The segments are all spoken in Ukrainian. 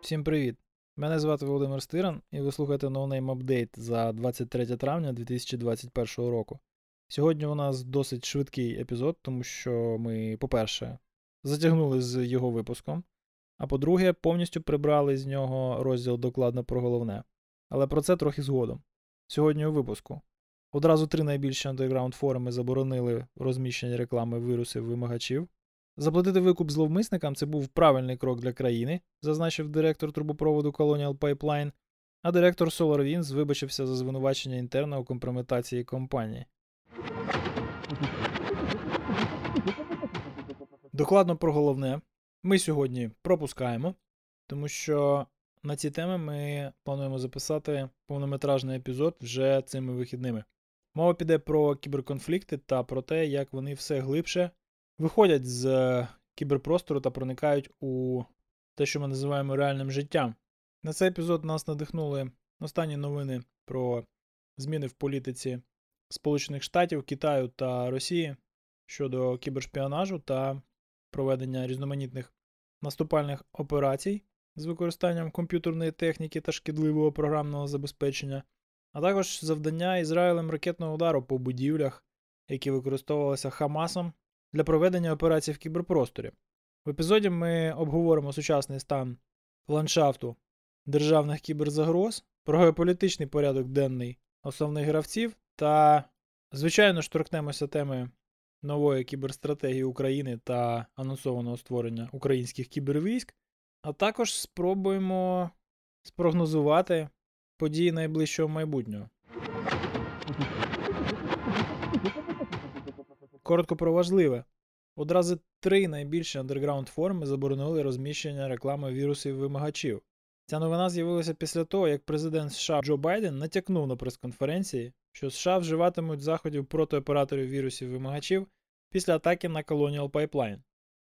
Всім привіт! Мене звати Володимир Стиран, і ви слухаєте No Name Update за 23 травня 2021 року. Сьогодні у нас досить швидкий епізод, тому що ми, по-перше, затягнули з його випуском, а по-друге, повністю прибрали з нього розділ докладно про головне. Але про це трохи згодом. Сьогодні у випуску. Одразу три найбільші андерграунд форуми заборонили розміщення реклами вірусів вимагачів. Заплатити викуп зловмисникам це був правильний крок для країни, зазначив директор трубопроводу Colonial Pipeline, а директор SolarWinds вибачився за звинувачення інтерна у компрометації компанії. Докладно про головне. Ми сьогодні пропускаємо, тому що на ці теми ми плануємо записати повнометражний епізод вже цими вихідними. Мова піде про кіберконфлікти та про те, як вони все глибше виходять з кіберпростору та проникають у те, що ми називаємо реальним життям. На цей епізод нас надихнули останні новини про зміни в політиці Сполучених Штатів, Китаю та Росії щодо кібершпіонажу та проведення різноманітних наступальних операцій з використанням комп'ютерної техніки та шкідливого програмного забезпечення, а також завдання Ізраїлем ракетного удару по будівлях, які використовувалися Хамасом для проведення операцій в кіберпросторі. В епізоді ми обговоримо сучасний стан ландшафту державних кіберзагроз, про геополітичний порядок денний основних гравців та, звичайно ж, торкнемося теми нової кіберстратегії України та анонсованого створення українських кібервійськ, а також спробуємо спрогнозувати події найближчого майбутнього. Коротко про важливе. Одразу три найбільші андерграунд форми заборонили розміщення реклами вірусів вимагачів. Ця новина з'явилася після того, як президент США Джо Байден натякнув на прес-конференції, що США вживатимуть заходів проти операторів вірусів вимагачів після атаки на Colonial Pipeline.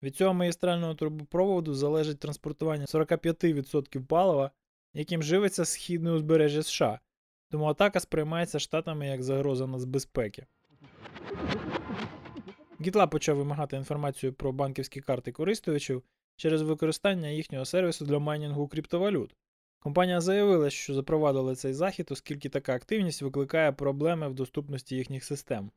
Від цього магістрального трубопроводу залежить транспортування 45% палива, яким живиться східне узбережжя США, тому атака сприймається штатами як загроза нацбезпеки. GitLab почав вимагати інформацію про банківські карти користувачів через використання їхнього сервісу для майнінгу криптовалют. Компанія заявила, що запровадила цей захід, оскільки така активність викликає проблеми в доступності їхніх систем.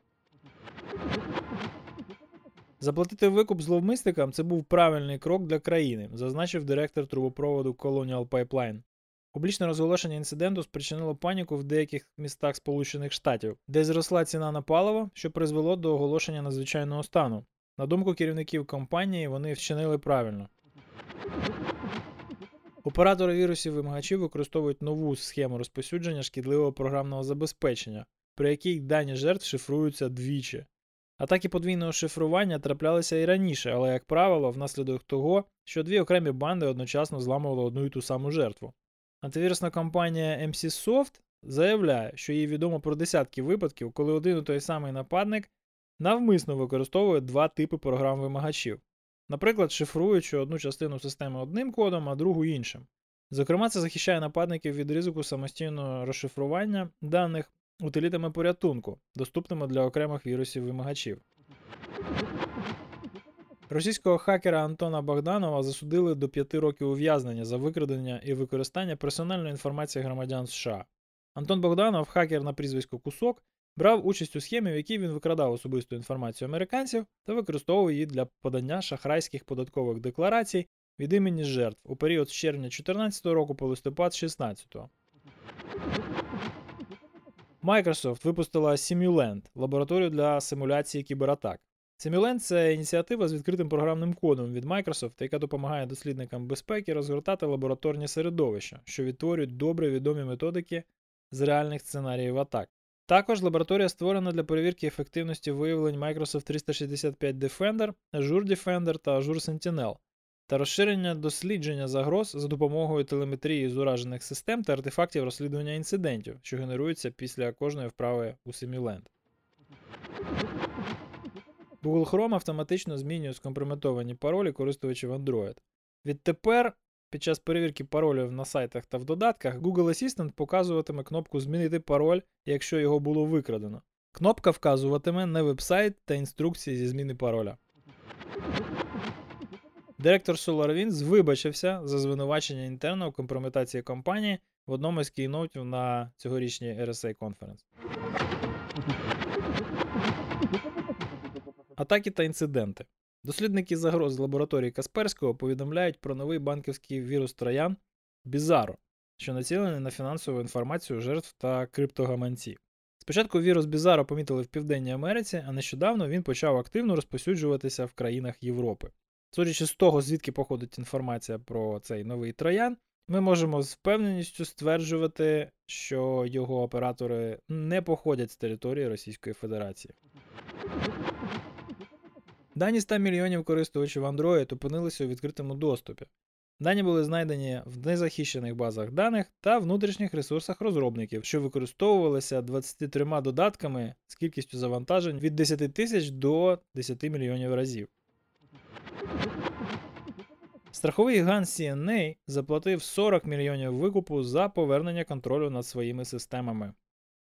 Заплатити викуп зловмисникам це був правильний крок для країни, зазначив директор трубопроводу Colonial Pipeline. Публічне розголошення інциденту спричинило паніку в деяких містах Сполучених Штатів, де зросла ціна на паливо, що призвело до оголошення надзвичайного стану. На думку керівників компанії, вони вчинили правильно. Оператори вірусів вимагачів використовують нову схему розпосюдження шкідливого програмного забезпечення, при якій дані жертв шифруються двічі. Атаки подвійного шифрування траплялися і раніше, але, як правило, внаслідок того, що дві окремі банди одночасно зламували одну і ту саму жертву. Антивірусна компанія MC-Soft заявляє, що їй відомо про десятки випадків, коли один і той самий нападник навмисно використовує два типи програм вимагачів, наприклад, шифруючи одну частину системи одним кодом, а другу іншим. Зокрема, це захищає нападників від ризику самостійного розшифрування даних утилітами порятунку, доступними для окремих вірусів вимагачів. Російського хакера Антона Богданова засудили до 5 років ув'язнення за викрадення і використання персональної інформації громадян США. Антон Богданов, хакер на прізвисько Кусок, брав участь у схемі, в якій він викрадав особисту інформацію американців та використовував її для подання шахрайських податкових декларацій від імені жертв у період з червня 2014 року по листопад 2016. Microsoft випустила Simulant – лабораторію для симуляції кібератак. Simulant – це ініціатива з відкритим програмним кодом від Microsoft, яка допомагає дослідникам безпеки розгортати лабораторні середовища, що відтворюють добре відомі методики з реальних сценаріїв атак. Також лабораторія створена для перевірки ефективності виявлень Microsoft 365 Defender, Azure Defender та Azure Sentinel та розширення дослідження загроз за допомогою телеметрії з уражених систем та артефактів розслідування інцидентів, що генеруються після кожної вправи у Simulant. Google Chrome автоматично змінює скомпрометовані паролі користувачів Android. Відтепер, під час перевірки паролів на сайтах та в додатках, Google Assistant показуватиме кнопку Змінити пароль, якщо його було викрадено. Кнопка вказуватиме на веб-сайт та інструкції зі зміни пароля. Директор SolarWinds вибачився за звинувачення інтерна у компрометації компанії в одному із кейноутів на цьогорічній RSA Conference. Атаки та інциденти. Дослідники загроз з лабораторії Касперського повідомляють про новий банківський вірус троян Bizarro, що націлений на фінансову інформацію жертв та криптогаманців. Спочатку вірус Bizarro помітили в Південній Америці, а нещодавно він почав активно розповсюджуватися в країнах Європи. Судячи з того, звідки походить інформація про цей новий троян, ми можемо з впевненістю стверджувати, що його оператори не походять з території Російської Федерації. Дані 100 мільйонів користувачів Android опинилися у відкритому доступі. Дані були знайдені в незахищених базах даних та внутрішніх ресурсах розробників, що використовувалися 23 додатками з кількістю завантажень від 10 тисяч до 10 мільйонів разів. Страховий гігант CNA заплатив 40 мільйонів викупу за повернення контролю над своїми системами.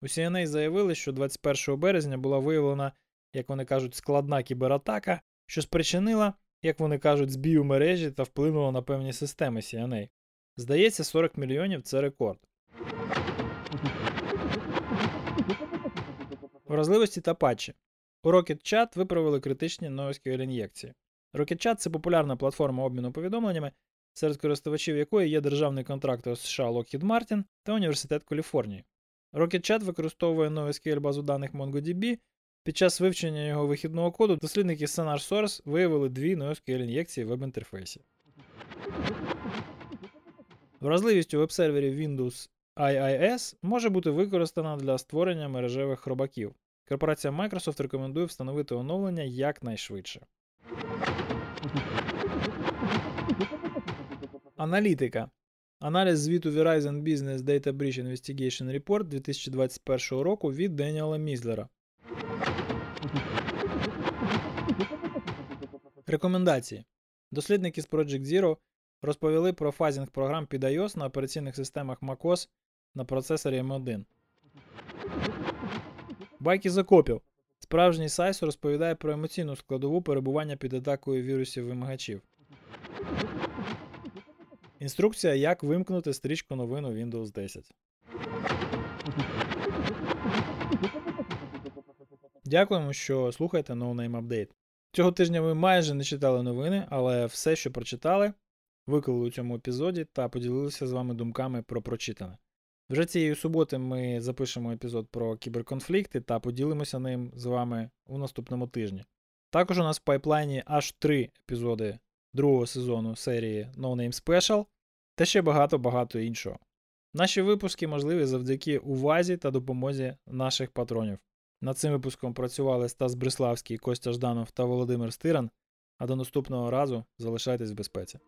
У CNA заявили, що 21 березня була виявлена, як вони кажуть, складна кібератака, що спричинила, як вони кажуть, збій у мережі та вплинула на певні системи CNA. Здається, 40 мільйонів це рекорд. Вразливості та патчі. У RocketChat виправили критичні NoSQL ін'єкції. RocketChat це популярна платформа обміну повідомленнями, серед користувачів якої є державний контрактор США Lockheed Martin та Університет Каліфорнії. RocketChat використовує NoSQL базу даних MongoDB. Під час вивчення його вихідного коду дослідники Sonar Source виявили дві NoSQL ін'єкції в веб-інтерфейсі. Вразливість у веб-сервері Windows IIS може бути використана для створення мережевих хробаків. Корпорація Microsoft рекомендує встановити оновлення якнайшвидше. Аналітика. Аналіз звіту Verizon Business Data Breach Investigation Report 2021 року від Деніела Мізлера. Рекомендації. Дослідники з Project Zero розповіли про фазінг програм під iOS на операційних системах macOS на процесорі M1. Байки закопів. Справжній сайс розповідає про емоційну складову перебування під атакою вірусів вимагачів. Інструкція, як вимкнути стрічку новин у Windows 10. Дякуємо, що слухаєте No Name Update. Цього тижня ви майже не читали новини, але все, що прочитали, виклали у цьому епізоді та поділилися з вами думками про прочитане. Вже цієї суботи ми запишемо епізод про кіберконфлікти та поділимося ним з вами у наступному тижні. Також у нас в пайплайні аж три епізоди другого сезону серії No Name Special та ще багато-багато іншого. Наші випуски можливі завдяки увазі та допомозі наших патронів. Над цим випуском працювали Стас Бриславський, Костя Жданов та Володимир Стиран. А до наступного разу залишайтесь в безпеці.